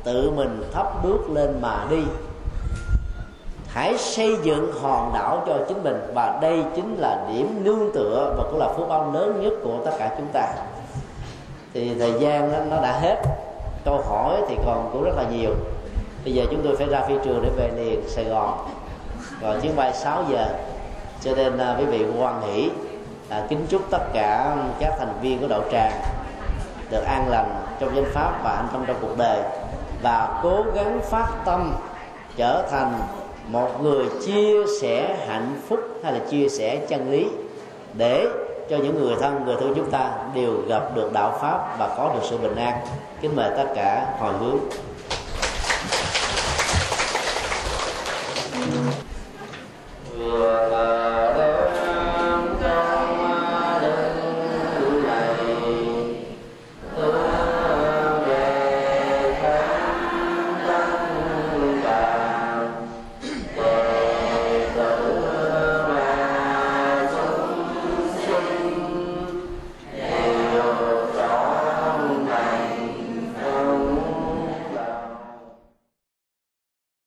tự mình thắp bước lên mà đi hãy xây dựng hòn đảo cho chính mình. Và đây chính là điểm nương tựa và cũng là phước báo lớn nhất của tất cả chúng ta. Thì thời gian nó, nó đã hết. Câu hỏi thì còn cũng rất là nhiều. Bây giờ chúng tôi phải ra phi trường để về liền sài gòn. Rồi chuyến bay 6 giờ. Cho nên à, quý vị quan hỷ à, kính chúc tất cả các thành viên của đạo tràng được an lành trong danh pháp và an tâm trong cuộc đời. Và cố gắng phát tâm trở thành một người chia sẻ hạnh phúc hay là chia sẻ chân lý để cho những người thân người thân chúng ta đều gặp được đạo pháp và có được sự bình an. Kính mời tất cả hồi hướng.